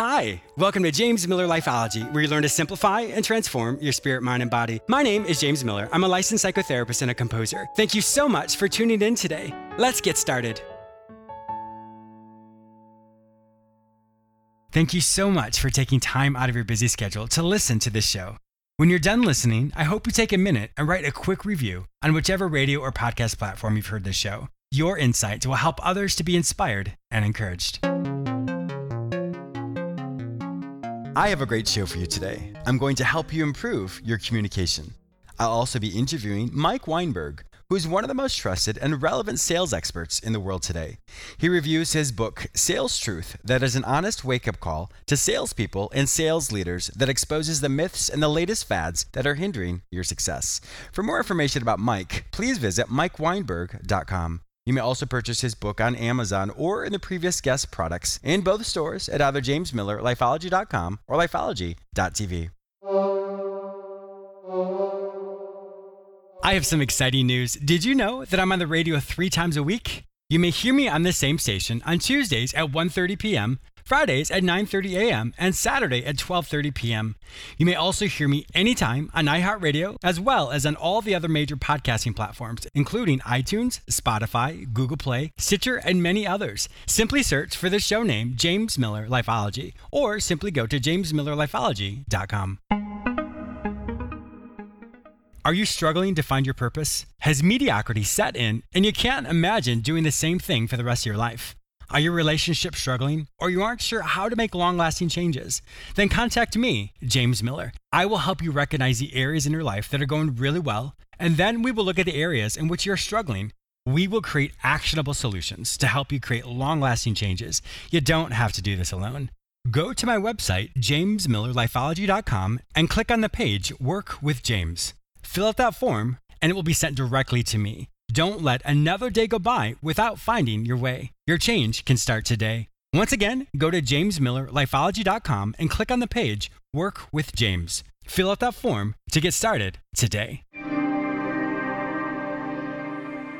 Hi, welcome to James Miller Lifeology, where you learn to simplify and transform your spirit, mind, and body. My name is James Miller. I'm a licensed psychotherapist and a composer. Thank you so much for tuning in today. Let's get started. Thank you so much for taking time out of your busy schedule to listen to this show. When you're done listening, I hope you take a minute and write a quick review on whichever radio or podcast platform you've heard this show. Your insights will help others to be inspired and encouraged. I have a great show for you today. I'm going to help you improve your communication. I'll also be interviewing Mike Weinberg, who is one of the most trusted and relevant sales experts in the world today. He reviews his book, Sales Truth, that is an honest wake up call to salespeople and sales leaders that exposes the myths and the latest fads that are hindering your success. For more information about Mike, please visit mikeweinberg.com. You may also purchase his book on Amazon or in the previous guest products in both stores at either jamesmillerlifeology.com or lifeology.tv. I have some exciting news. Did you know that I'm on the radio 3 times a week? You may hear me on the same station on Tuesdays at 1:30 p.m., Fridays at 9:30 a.m., and Saturday at 12:30 p.m. You may also hear me anytime on iHeartRadio as well as on all the other major podcasting platforms including iTunes, Spotify, Google Play, Stitcher, and many others. Simply search for the show name James Miller Lifeology or simply go to jamesmillerlifeology.com. Are you struggling to find your purpose? Has mediocrity set in and you can't imagine doing the same thing for the rest of your life? Are your relationships struggling or you aren't sure how to make long lasting changes? Then contact me, James Miller. I will help you recognize the areas in your life that are going really well, and then we will look at the areas in which you're struggling. We will create actionable solutions to help you create long lasting changes. You don't have to do this alone. Go to my website, jamesmillerlifeology.com, and click on the page Work with James. Fill out that form, and it will be sent directly to me. Don't let another day go by without finding your way. Your change can start today. Once again, go to jamesmillerlifeology.com and click on the page Work with James. Fill out that form to get started today.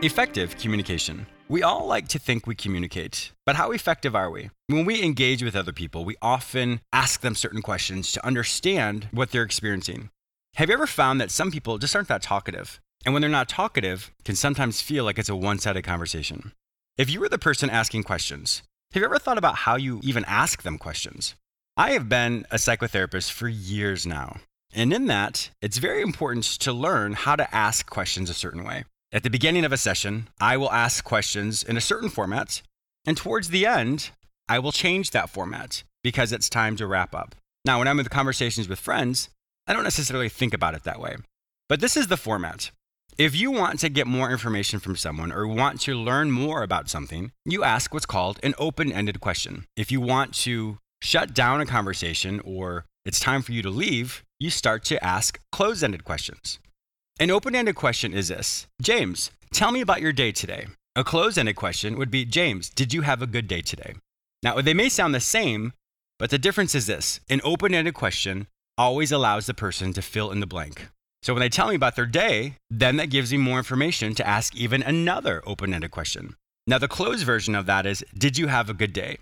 Effective communication. We all like to think we communicate, but how effective are we? When we engage with other people, we often ask them certain questions to understand what they're experiencing. Have you ever found that some people just aren't that talkative? And when they're not talkative, can sometimes feel like it's a one-sided conversation. If you were the person asking questions, have you ever thought about how you even ask them questions? I have been a psychotherapist for years now. And in that, it's very important to learn how to ask questions a certain way. At the beginning of a session, I will ask questions in a certain format, and towards the end, I will change that format because it's time to wrap up. Now, when I'm in conversations with friends, I don't necessarily think about it that way. But this is the format. If you want to get more information from someone or want to learn more about something, you ask what's called an open ended question. If you want to shut down a conversation or it's time for you to leave, you start to ask closed ended questions. An open ended question is this James, tell me about your day today. A closed ended question would be James, did you have a good day today? Now, they may sound the same, but the difference is this an open ended question always allows the person to fill in the blank. So when they tell me about their day, then that gives me more information to ask even another open ended question. Now, the closed version of that is Did you have a good day?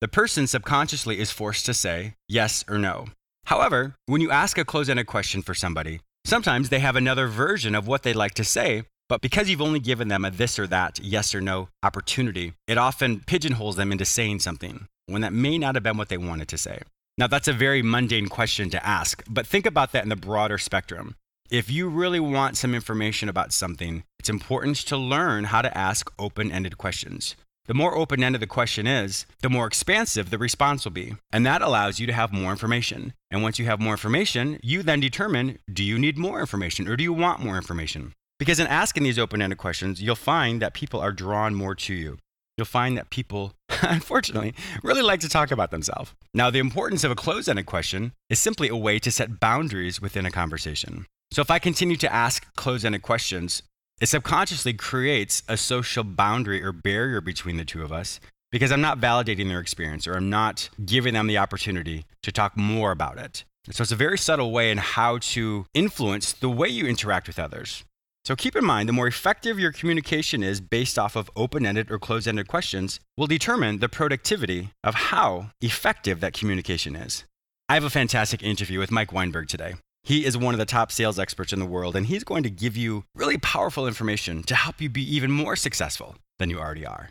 The person subconsciously is forced to say yes or no. However, when you ask a closed ended question for somebody, Sometimes they have another version of what they'd like to say, but because you've only given them a this or that, yes or no opportunity, it often pigeonholes them into saying something when that may not have been what they wanted to say. Now, that's a very mundane question to ask, but think about that in the broader spectrum. If you really want some information about something, it's important to learn how to ask open ended questions. The more open ended the question is, the more expansive the response will be. And that allows you to have more information. And once you have more information, you then determine do you need more information or do you want more information? Because in asking these open ended questions, you'll find that people are drawn more to you. You'll find that people, unfortunately, really like to talk about themselves. Now, the importance of a closed ended question is simply a way to set boundaries within a conversation. So if I continue to ask closed ended questions, it subconsciously creates a social boundary or barrier between the two of us because I'm not validating their experience or I'm not giving them the opportunity to talk more about it. So it's a very subtle way in how to influence the way you interact with others. So keep in mind, the more effective your communication is based off of open ended or closed ended questions will determine the productivity of how effective that communication is. I have a fantastic interview with Mike Weinberg today. He is one of the top sales experts in the world, and he's going to give you really powerful information to help you be even more successful than you already are.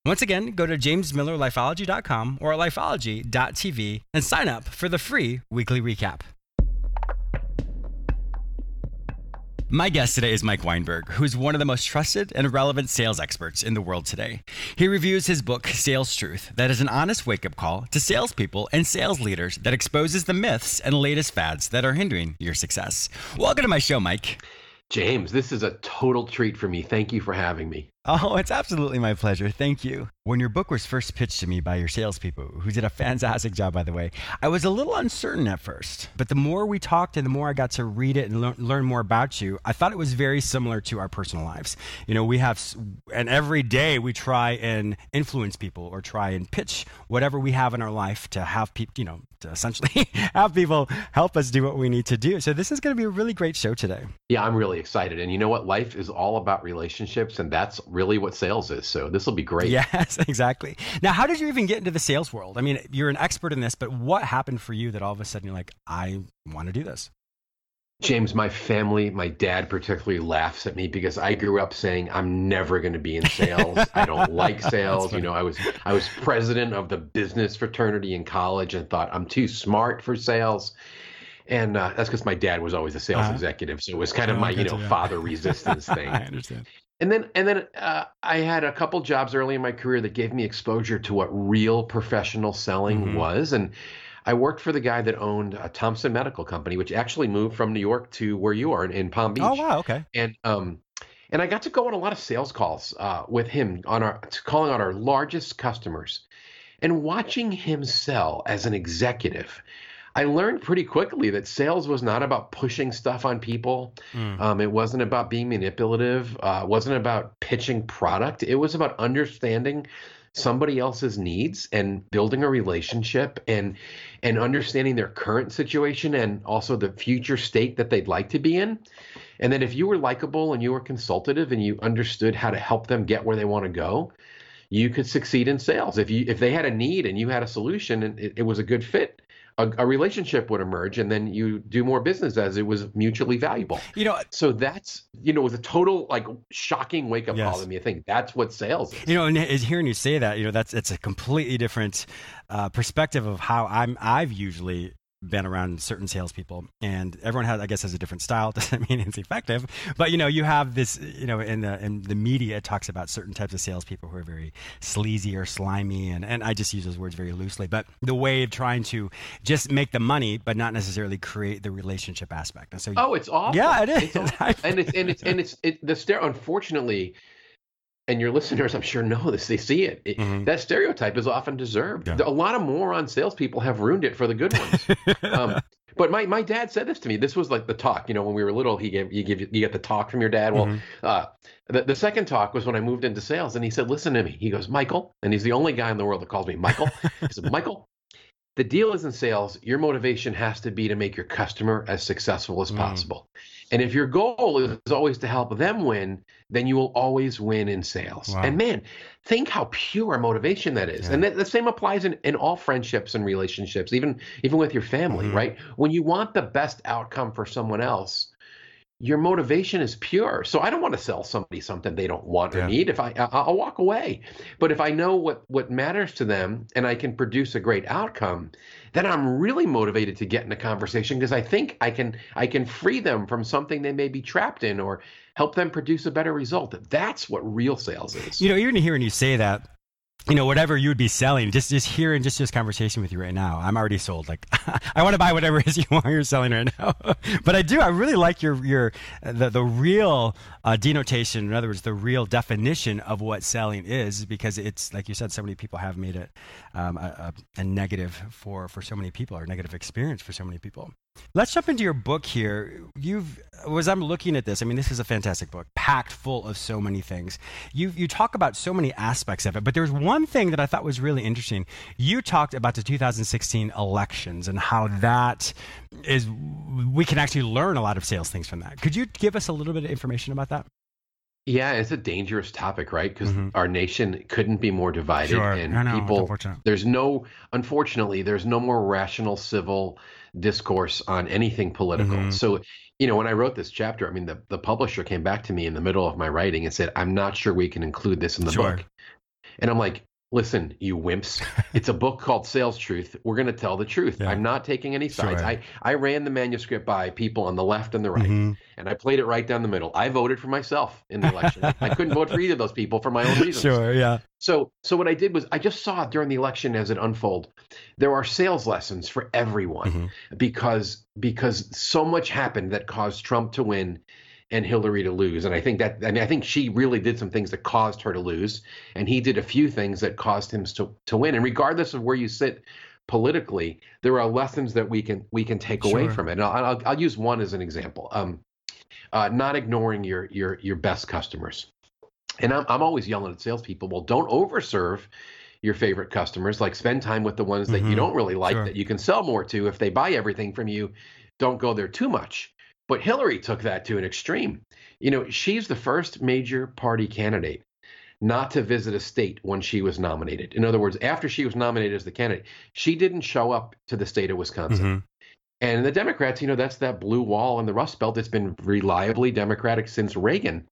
Once again, go to jamesmillerlifeology.com or lifeology.tv and sign up for the free weekly recap. My guest today is Mike Weinberg, who is one of the most trusted and relevant sales experts in the world today. He reviews his book, Sales Truth, that is an honest wake up call to salespeople and sales leaders that exposes the myths and latest fads that are hindering your success. Welcome to my show, Mike. James, this is a total treat for me. Thank you for having me. Oh, it's absolutely my pleasure. Thank you. When your book was first pitched to me by your salespeople, who did a fantastic job, by the way, I was a little uncertain at first. But the more we talked and the more I got to read it and learn, learn more about you, I thought it was very similar to our personal lives. You know, we have, and every day we try and influence people or try and pitch whatever we have in our life to have people, you know, to essentially have people help us do what we need to do. So this is going to be a really great show today. Yeah, I'm really excited. And you know what? Life is all about relationships, and that's really what sales is. So this will be great. Yes, exactly. Now, how did you even get into the sales world? I mean, you're an expert in this, but what happened for you that all of a sudden you're like, I want to do this? James, my family, my dad particularly laughs at me because I grew up saying I'm never going to be in sales. I don't like sales. You know, I was I was president of the business fraternity in college and thought I'm too smart for sales. And uh, that's because my dad was always a sales uh, executive, so it was kind of oh, my you know father resistance thing. I understand and then and then uh, I had a couple jobs early in my career that gave me exposure to what real professional selling mm-hmm. was, and I worked for the guy that owned a Thompson Medical Company, which actually moved from New York to where you are in, in Palm Beach. Oh wow, okay. And um, and I got to go on a lot of sales calls uh, with him on our calling on our largest customers, and watching him sell as an executive I learned pretty quickly that sales was not about pushing stuff on people. Mm. Um, it wasn't about being manipulative. Uh, it wasn't about pitching product. It was about understanding somebody else's needs and building a relationship and and understanding their current situation and also the future state that they'd like to be in. And then if you were likable and you were consultative and you understood how to help them get where they want to go, you could succeed in sales. If you if they had a need and you had a solution and it, it was a good fit, a, a, relationship would emerge and then you do more business as it was mutually valuable you know so that's you know was a total like shocking wake up yes. call to me i think that's what sales is you know and hearing you say that you know that's it's a completely different uh, perspective of how i'm i've usually been around certain salespeople, and everyone has, I guess, has a different style. Doesn't mean it's effective, but you know, you have this, you know, in the in the media, it talks about certain types of salespeople who are very sleazy or slimy, and and I just use those words very loosely. But the way of trying to just make the money, but not necessarily create the relationship aspect. And so, oh, it's awful. Yeah, it is, it's and it's and it's and it's it, the stare. Unfortunately, and your listeners, I'm sure, know this. They see it. it mm-hmm. That stereotype is often deserved. Yeah. A lot of moron salespeople have ruined it for the good ones. um, but my, my dad said this to me. This was like the talk. You know, when we were little, he gave you give you get the talk from your dad. Well, mm-hmm. uh, the, the second talk was when I moved into sales, and he said, "Listen to me." He goes, "Michael," and he's the only guy in the world that calls me Michael. he said, "Michael, the deal is in sales. Your motivation has to be to make your customer as successful as mm. possible. And if your goal is always to help them win, then you will always win in sales. Wow. And man, think how pure motivation that is. Yeah. And the same applies in, in all friendships and relationships, even even with your family, mm-hmm. right? When you want the best outcome for someone else, your motivation is pure. So I don't want to sell somebody something they don't want yeah. or need. If I I'll walk away. But if I know what what matters to them and I can produce a great outcome, then I'm really motivated to get in a conversation because I think I can I can free them from something they may be trapped in or help them produce a better result. That's what real sales is. You know, you're hearing you say that you know whatever you would be selling just just hearing just this conversation with you right now i'm already sold. Like i want to buy whatever it is you want you're selling right now. But i do i really like your your the, the real uh, denotation in other words the real definition of what selling is because it's like you said so many people have made it um, a, a, negative for for so many people or negative experience for so many people Let's jump into your book here. You've, as I'm looking at this, I mean, this is a fantastic book, packed full of so many things. You you talk about so many aspects of it, but there's one thing that I thought was really interesting. You talked about the 2016 elections and how that is we can actually learn a lot of sales things from that. Could you give us a little bit of information about that? Yeah, it's a dangerous topic, right? Because mm-hmm. our nation couldn't be more divided, sure. and know, people. There's no, unfortunately, there's no more rational civil discourse on anything political. Mm-hmm. So, you know, when I wrote this chapter, I mean, the the publisher came back to me in the middle of my writing and said, "I'm not sure we can include this in the sure. book," and I'm like, listen, you wimps, it's a book called Sales Truth. We're going to tell the truth. Yeah. I'm not taking any sides. Sure. I, I ran the manuscript by people on the left and the right, mm-hmm. and I played it right down the middle. I voted for myself in the election. I couldn't vote for either of those people for my own reasons. Sure, yeah. So, so what I did was I just saw during the election as it unfolded, there are sales lessons for everyone mm-hmm. because because so much happened that caused Trump to win and Hillary to lose. And I think that I mean I think she really did some things that caused her to lose, and he did a few things that caused him to to win. And regardless of where you sit politically, there are lessons that we can we can take sure. away from it. And I'll, I'll, I'll use one as an example. Um, uh, not ignoring your your your best customers. And I'm I'm always yelling at salespeople. Well, don't overserve your favorite customers. Like spend time with the ones that mm-hmm. you don't really like sure. that you can sell more to. If they buy everything from you, don't go there too much. But Hillary took that to an extreme. You know, she's the first major party candidate not to visit a state when she was nominated. In other words, after she was nominated as the candidate, she didn't show up to the state of Wisconsin. Mm-hmm. And the Democrats, you know, that's that blue wall in the Rust Belt that's been reliably Democratic since Reagan.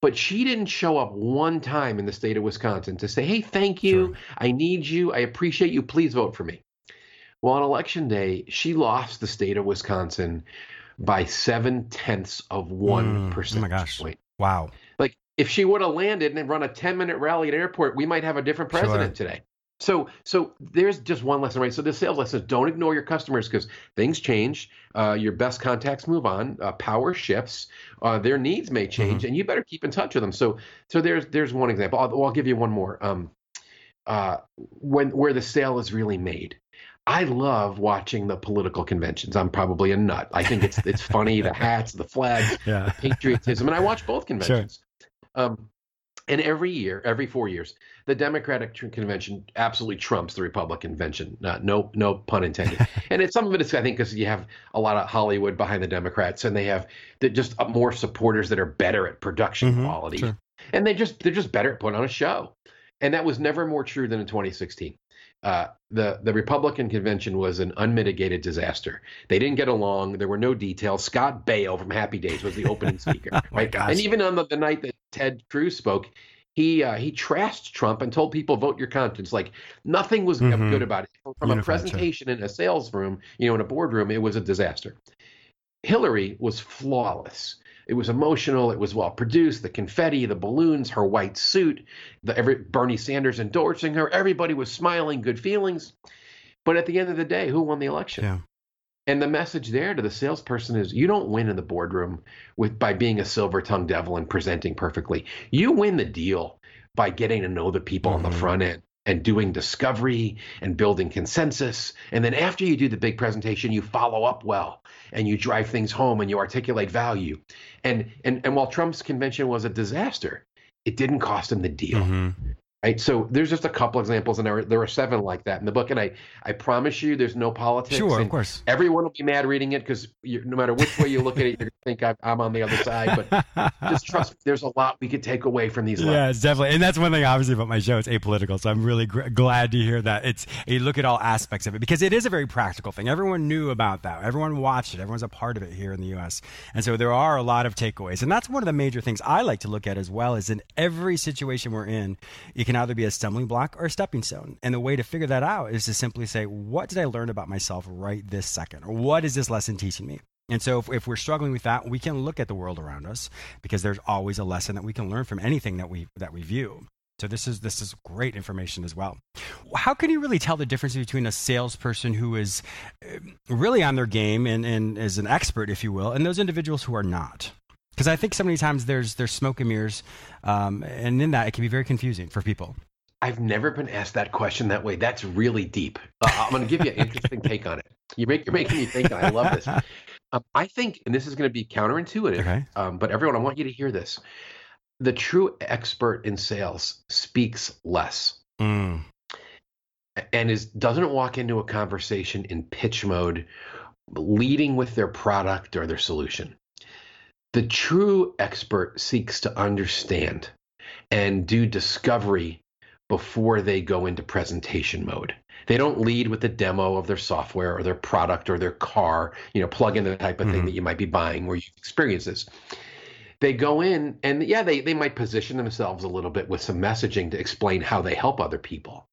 But she didn't show up one time in the state of Wisconsin to say, hey, thank you. Sure. I need you. I appreciate you. Please vote for me. Well, on election day, she lost the state of Wisconsin by seven tenths of one mm, Oh my gosh! Point. Wow! Like if she would have landed and run a ten minute rally at airport, we might have a different president sure. today. So, so there's just one lesson, right? So the sales lesson is don't ignore your customers because things change. Uh, your best contacts move on. Uh, power shifts. Uh, their needs may change, mm-hmm. and you better keep in touch with them. So, so there's there's one example. I'll, I'll give you one more. Um, uh, when where the sale is really made. I love watching the political conventions. I'm probably a nut. I think it's it's funny the hats, the flags, yeah. the patriotism, and I watch both conventions. Sure. Um, and every year, every four years, the Democratic convention absolutely trumps the Republican convention. Uh, no, no pun intended. and it's some of it is, I think, because you have a lot of Hollywood behind the Democrats, and they have just more supporters that are better at production mm-hmm, quality, sure. and they just they're just better at putting on a show. And that was never more true than in 2016. Uh, the the Republican convention was an unmitigated disaster. They didn't get along. There were no details. Scott Baio from Happy Days was the opening speaker, oh right? And even on the, the night that Ted Cruz spoke, he uh, he trashed Trump and told people vote your conscience. Like nothing was mm-hmm. good about it. From Unified, a presentation in a sales room, you know, in a boardroom, it was a disaster. Hillary was flawless. It was emotional. It was well produced. The confetti, the balloons, her white suit, the every, Bernie Sanders endorsing her. Everybody was smiling, good feelings. But at the end of the day, who won the election? Yeah. And the message there to the salesperson is you don't win in the boardroom with by being a silver tongued devil and presenting perfectly. You win the deal by getting to know the people mm-hmm. on the mm-hmm. front end and doing discovery and building consensus. And then after you do the big presentation, you follow up well and you drive things home and you articulate value. And and and while Trump's convention was a disaster, it didn't cost him the deal. Mm-hmm. Right. So there's just a couple examples, and there, there are seven like that in the book. And I, I promise you, there's no politics. Sure, of course. Everyone will be mad reading it because no matter which way you look at it, you're gonna think I'm, on the other side. But just trust me, there's a lot we could take away from these. Yeah, it's definitely, and that's one thing obviously about my show. It's apolitical, so I'm really gr- glad to hear that. It's you look at all aspects of it because it is a very practical thing. Everyone knew about that. Everyone watched it. Everyone's a part of it here in the U.S. And so there are a lot of takeaways, and that's one of the major things I like to look at as well. Is in every situation we're in, it can either be a stumbling block block or a stepping stone. And the way to figure that out is to simply say, what did I learn about myself right this second? Or what is this lesson teaching me? And so, if, if, we're struggling with that, we can look at the world around us because there's always a lesson that we can learn from anything that we that we view. So this is this is great information as well. How can you really tell the difference between a salesperson who is uh, really on their game and, and is an expert, if you will, and those individuals who are not? Because I think so many times there's there's smoke and mirrors, um, and in that it can be very confusing for people. I've never been asked that question that way. That's really deep. Uh, I'm going to give you an interesting take on it. You make, you're making me think. I love this. Um, I think, and this is going to be counterintuitive, okay. um, but everyone, I want you to hear this. The true expert in sales speaks less. Mm. And is doesn't walk into a conversation in pitch mode, leading with their product or their solution. The true expert seeks to understand and do discovery before they go into presentation mode. They don't lead with the demo of their software or their product or their car, you know, plug in the type of mm-hmm. thing that you might be buying where you experience this. They go in and yeah, they, they might position themselves a little bit with some messaging to explain how they help other people.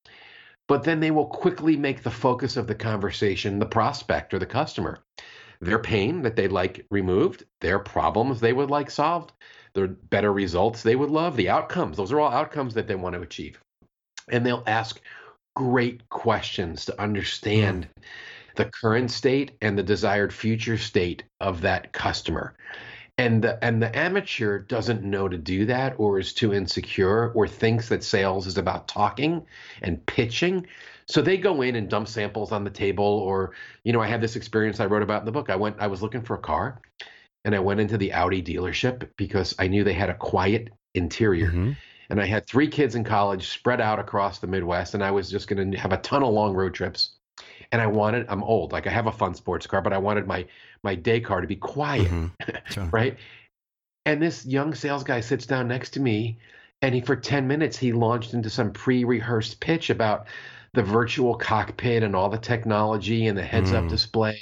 But then they will quickly make the focus of the conversation the prospect or the customer. Their pain that they'd like removed, their problems they would like solved, their better results they would love, the outcomes. Those are all outcomes that they want to achieve and they'll ask great questions to understand the current state and the desired future state of that customer and the and the amateur doesn't know to do that or is too insecure or thinks that sales is about talking and pitching. So they go in and dump samples on the table or you know i had this experience i wrote about in the book. I went i was looking for a car and i went into the audi dealership because i knew they had a quiet interior. Mm-hmm. And I had three kids in college spread out across the Midwest, and I was just going to have a ton of long road trips. And I wanted, I'm old, like I have a fun sports car, but I wanted my my day car to be quiet, mm-hmm. sure. right? And this young sales guy sits down next to me, and he for 10 minutes he launched into some pre-rehearsed pitch about the virtual cockpit and all the technology and the heads-up mm. display.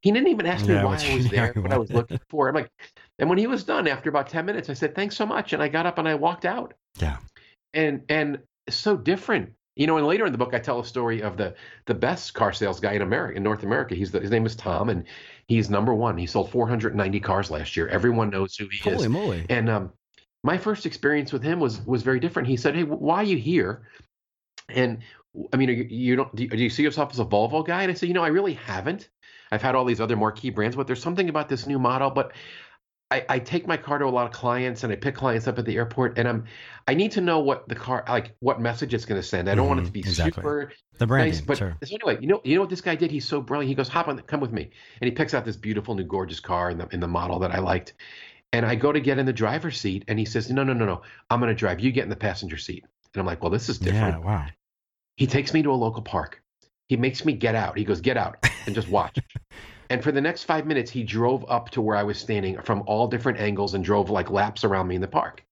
He didn't even ask me yeah, why I was there, what I was looking for. I'm like, and when he was done after about 10 minutes, I said, thanks so much. And I got up and I walked out. Yeah. And, and so different. You know, and later in the book, I tell a story of the the best car sales guy in America, in North America. He's the, his name is Tom, and he's number one. He sold 490 cars last year. Everyone knows who he Holy is. Holy moly! And um, my first experience with him was was very different. He said, "Hey, why are you here?" And I mean, you, you don't do you, do you see yourself as a Volvo guy? And I said, you know, I really haven't. I've had all these other marquee brands, but there's something about this new model. But I, I, take my car to a lot of clients and I pick clients up at the airport and I'm I need to know what the car like what message it's going to send. I don't mm-hmm, want it to be exactly. super the branding, nice, but sure. so anyway, you know you know what this guy did? He's so brilliant. He goes, "Hop on, come with me," and he picks out this beautiful new gorgeous car in the in the model that I liked. And I go to get in the driver's seat, and he says, "No, no, no, no, I'm going to drive. You get in the passenger seat." And I'm like, "Well, this is different." Yeah, wow. He takes me to a local park. He makes me get out. He goes, "Get out and just watch." And for the next five minutes, he drove up to where I was standing from all different angles and drove like laps around me in the park.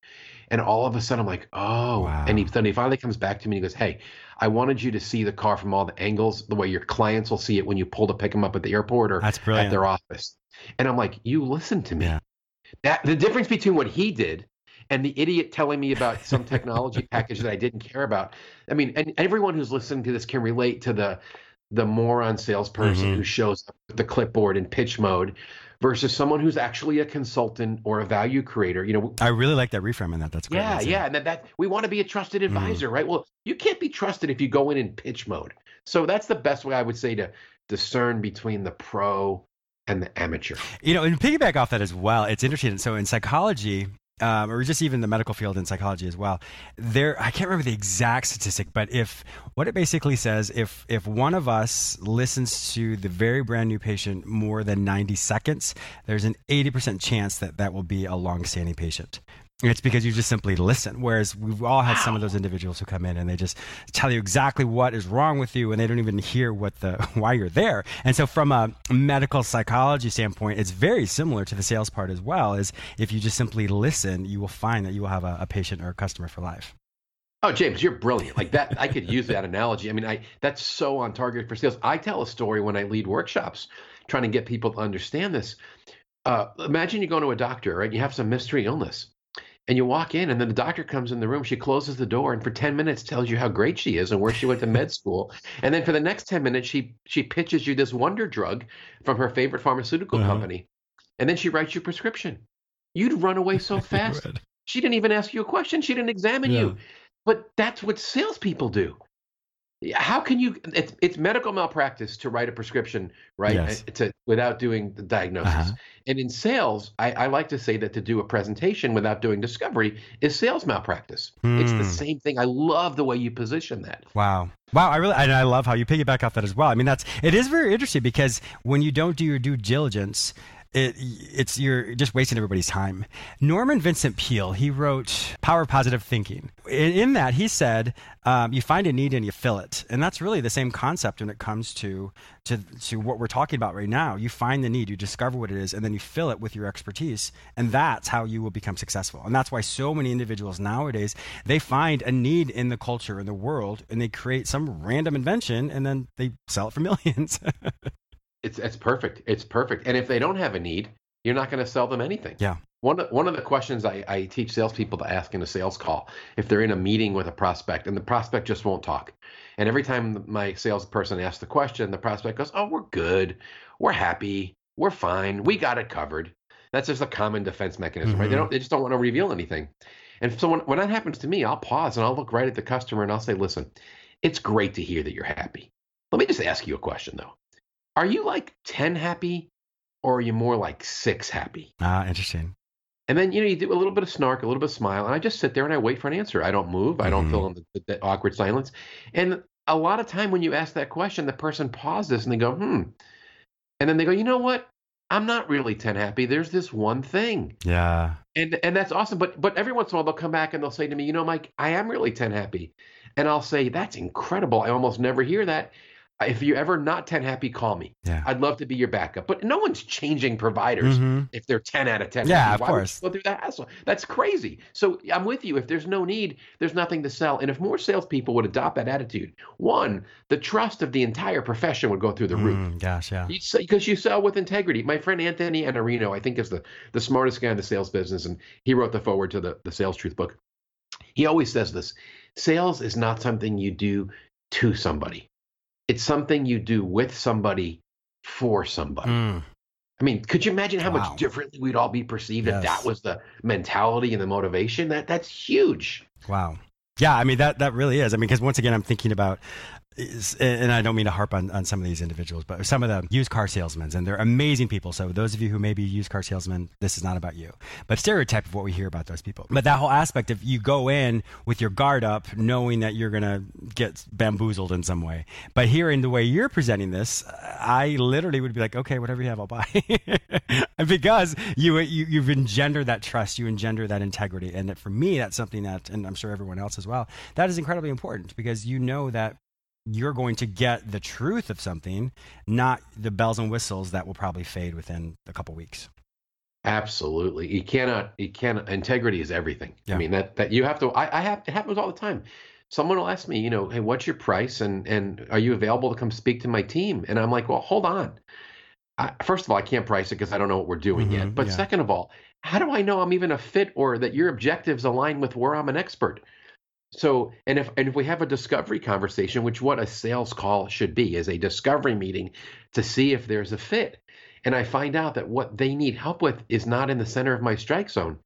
And all of a sudden, I'm like, oh. Wow. And he, then he finally comes back to me and he goes, hey, I wanted you to see the car from all the angles, the way your clients will see it when you pull to pick them up at the airport or at their office. And I'm like, you listen to me. Yeah. That the difference between what he did and the idiot telling me about some technology package that I didn't care about. I mean, and everyone who's listening to this can relate to the the moron salesperson mm-hmm. who shows up with the clipboard in pitch mode versus someone who's actually a consultant or a value creator. You know, I really like that reframing that. That's great. Yeah, yeah, and that, that we want to be a trusted mm-hmm. advisor, mm-hmm. right? Well, you can't be trusted if you go in in pitch mode. So that's the best way I would say to discern between the pro and the amateur. You know, and piggyback off that as well, it's interesting. So in psychology, um, or just even the medical field and psychology as well. There, I can't remember the exact statistic, but if what it basically says, if if one of us listens to the very brand new patient more than 90 seconds, there's an 80% chance that that will be a long-standing patient. It's because you just simply listen. Whereas we've all had wow. some of those individuals who come in and they just tell you exactly what is wrong with you, and they don't even hear what the why you're there. And so, from a medical psychology standpoint, it's very similar to the sales part as well. Is if you just simply listen, you will find that you will have a, a patient or a customer for life. Oh, James, you're brilliant. Like that, I could use that analogy. I mean, I that's so on target for sales. I tell a story when I lead workshops, trying to get people to understand this. Uh, imagine you go to a doctor, right? You have some mystery illness and you walk in and then the doctor comes in the room she closes the door and for 10 minutes tells you how great she is and where she went to med school. And then for the next 10 minutes she she pitches you this wonder drug from her favorite pharmaceutical uh-huh. company. And then she writes you a prescription. You'd run away so fast. she didn't even ask you a question. She didn't examine yeah. you but that's what salespeople do how can you it's, it's medical malpractice to write a prescription right yes. to, without doing the diagnosis uh-huh. and in sales I, I, like to say that to do a presentation without doing discovery is sales malpractice mm. it's the hmm. same thing i love the way you position that wow Wow, I really, and I love how you piggyback off that as well. I mean, that's it is very interesting because when you don't do your due diligence, it, it's you're just wasting everybody's time. Norman Vincent Peale, he wrote Power of Positive Thinking. In, in that, he said, um, "You find a need and you fill it," and that's really the same concept when it comes to to to what we're talking about right now. You find the need, you discover what it is, and then you fill it with your expertise, and that's how you will become successful. And that's why so many individuals nowadays they find a need in the culture in the world, and they create some random invention, and then they sell it for millions. it's it's perfect. It's perfect. And if they don't have a need, you're not going to sell them anything. Yeah. One of, one of the questions I, I teach salespeople to ask in a sales call, if they're in a meeting with a prospect and the prospect just won't talk, and every time my salesperson asks the question, the prospect goes, "Oh, we're good, we're happy, we're fine, we got it covered." That's just a common defense mechanism, mm-hmm. right? They mm-hmm. don't, they just don't want to reveal anything. And so when, when that happens to me, I'll pause and I'll look right at the customer and I'll say, "Listen, it's great to hear that you're happy. Let me just ask you a question though are you like 10 happy or are you more like six happy? Ah, interesting. And then, you know, you do a little bit of snark, a little bit of smile, and I just sit there and I wait for an answer. I don't move. I don't mm-hmm. fill in the, the, the, awkward silence. And a lot of time when you ask that question, the person pauses and they go, hmm. And then they go, you know what? I'm not really 10 happy. There's this one thing. Yeah. And and that's awesome. But but every once in a while they'll come back and they'll say to me, you know, Mike, I am really 10 happy. And I'll say, that's incredible. I almost never hear that if you're ever not 10 happy, call me. Yeah. I'd love to be your backup. But no one's changing providers mm-hmm. if they're 10 out of 10. Yeah, happy. of Why course. go through that hassle? That's crazy. So I'm with you. If there's no need, there's nothing to sell. And if more salespeople would adopt that attitude, one, the trust of the entire profession would go through the roof. Mm, gosh, yeah. Because you sell with integrity. My friend Anthony Iannarino, I think, is the, the smartest guy in the sales business. And he wrote the foreword to the, the Sales Truth book. He always says this sales is not something you do to somebody it's something you do with somebody for somebody. Mm. I mean, could you imagine how wow. much differently we'd all be perceived yes. if that was the mentality and the motivation? That that's huge. Wow. Yeah, I mean that that really is. I mean, because once again, I'm thinking about and I don't mean to harp on, on some of these individuals, but some of the used car salesmen, and they're amazing people. So those of you who may be used car salesmen, this is not about you, but stereotype of what we hear about those people. But that whole aspect of you go in with your guard up, knowing that you're going to get bamboozled in some way. But hearing the way you're presenting this, I literally would be like, okay, whatever you have, I'll buy, because you, you you've engendered that trust, you engender that integrity, and for me, that's something that, and I'm sure everyone else as well, that is incredibly important because you know that you're going to get the truth of something, not the bells and whistles that will probably fade within a couple weeks. Absolutely, you cannot. You cannot. Integrity is everything. Yeah. I mean that that you have to. I, I have. It happens all the time. Someone will ask me, you know, hey, what's your price, and and are you available to come speak to my team? And I'm like, well, hold on. I, first of all, I can't price it because I don't know what we're doing mm-hmm, yet. But yeah. second of all, how do I know I'm even a fit or that your objectives align with where I'm an expert? So, and if and if we have a discovery conversation, which what a sales call should be, is a discovery meeting to see if there's a fit, and I find out that what they need help with is not in the center of my strike zone,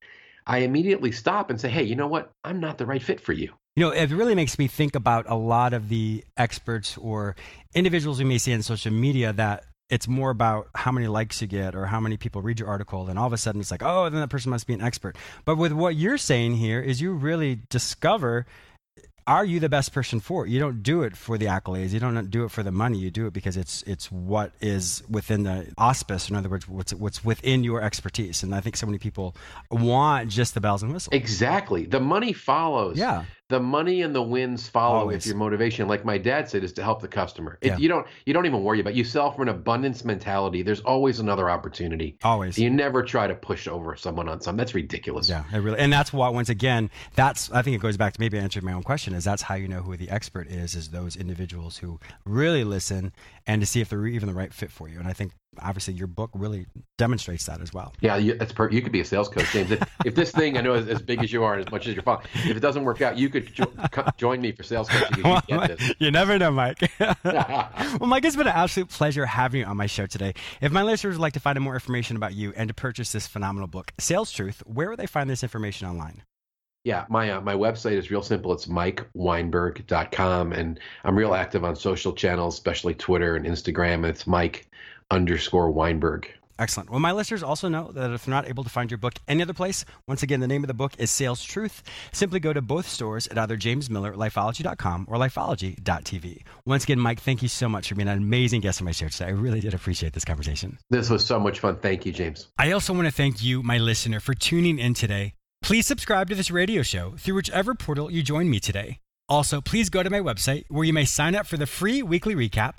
I immediately stop and say, "Hey, you know what? I'm not the right fit for you." You know, it really makes me think about a lot of the experts or individuals we may see on social media that it's more about how many likes you get or how many people read your article and all of a sudden it's like oh then that person must be an expert but with what you're saying here is you really discover are you the best person for it? You don't do it for the accolades. You don't do it for the money. You do it because it's it's what is within the auspice. In other words, what's what's within your expertise. And I think so many people want just the bells and whistles. Exactly. The money follows. Yeah the money and the wins follow Always. if your motivation like my dad said is to help the customer. Yeah. you don't you don't even worry about it. you sell from an abundance mentality. There's always another opportunity. Always. You never try to push over someone on something. That's ridiculous. Yeah it really and that's why once again that's i think it goes back to maybe answering my own question is that's how you know who the expert is is those individuals who really listen and to see if they're even the right fit for you. And i think obviously your book really demonstrates that as well. Yeah, you, that's per- you could be a sales coach, James. If, if this thing, I know as, as, big as you are and as much as you're fun, if it doesn't work out, you could jo- join me for sales coaching. You, well, you never know, Mike. well, Mike, it's been an absolute pleasure having you on my show today. If my listeners would like to find out more information about you and to purchase this phenomenal book, Sales Truth, where would they find this information online? Yeah, my uh, my website is real simple. It's mikeweinberg.com, and I'm real active on social channels, especially Twitter and Instagram. And it's Mike underscore Weinberg. Excellent. Well, my listeners also know that if they're not able to find your book any other place, once again, the name of the book is Sales Truth. Simply go to both stores at either jamesmillerlifeology.com or lifeology.tv. Once again, Mike, thank you so much for being an amazing guest on my show today. I really did appreciate this conversation. This was so much fun. Thank you, James. I also want to thank you, my listener, for tuning in today. Please subscribe to this radio show through whichever portal you join me today. Also, please go to my website where you may sign up for the free weekly recap